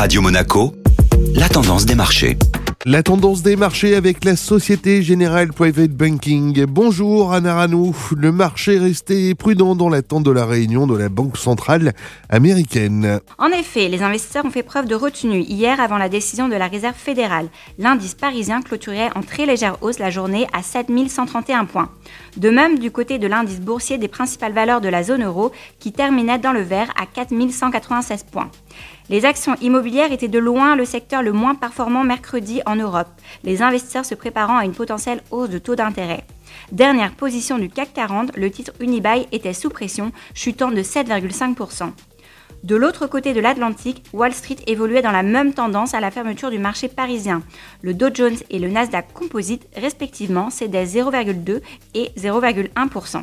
Radio Monaco, la tendance des marchés. La tendance des marchés avec la Société Générale Private Banking. Bonjour Anna Ranou. Le marché restait prudent dans l'attente de la réunion de la Banque Centrale Américaine. En effet, les investisseurs ont fait preuve de retenue hier avant la décision de la Réserve fédérale. L'indice parisien clôturait en très légère hausse la journée à 7131 points. De même du côté de l'indice boursier des principales valeurs de la zone euro qui terminait dans le vert à 4196 points. Les actions immobilières étaient de loin le secteur le moins performant mercredi en Europe, les investisseurs se préparant à une potentielle hausse de taux d'intérêt. Dernière position du CAC 40, le titre Unibail était sous pression, chutant de 7,5%. De l'autre côté de l'Atlantique, Wall Street évoluait dans la même tendance à la fermeture du marché parisien. Le Dow Jones et le Nasdaq Composite, respectivement, cédaient 0,2 et 0,1%.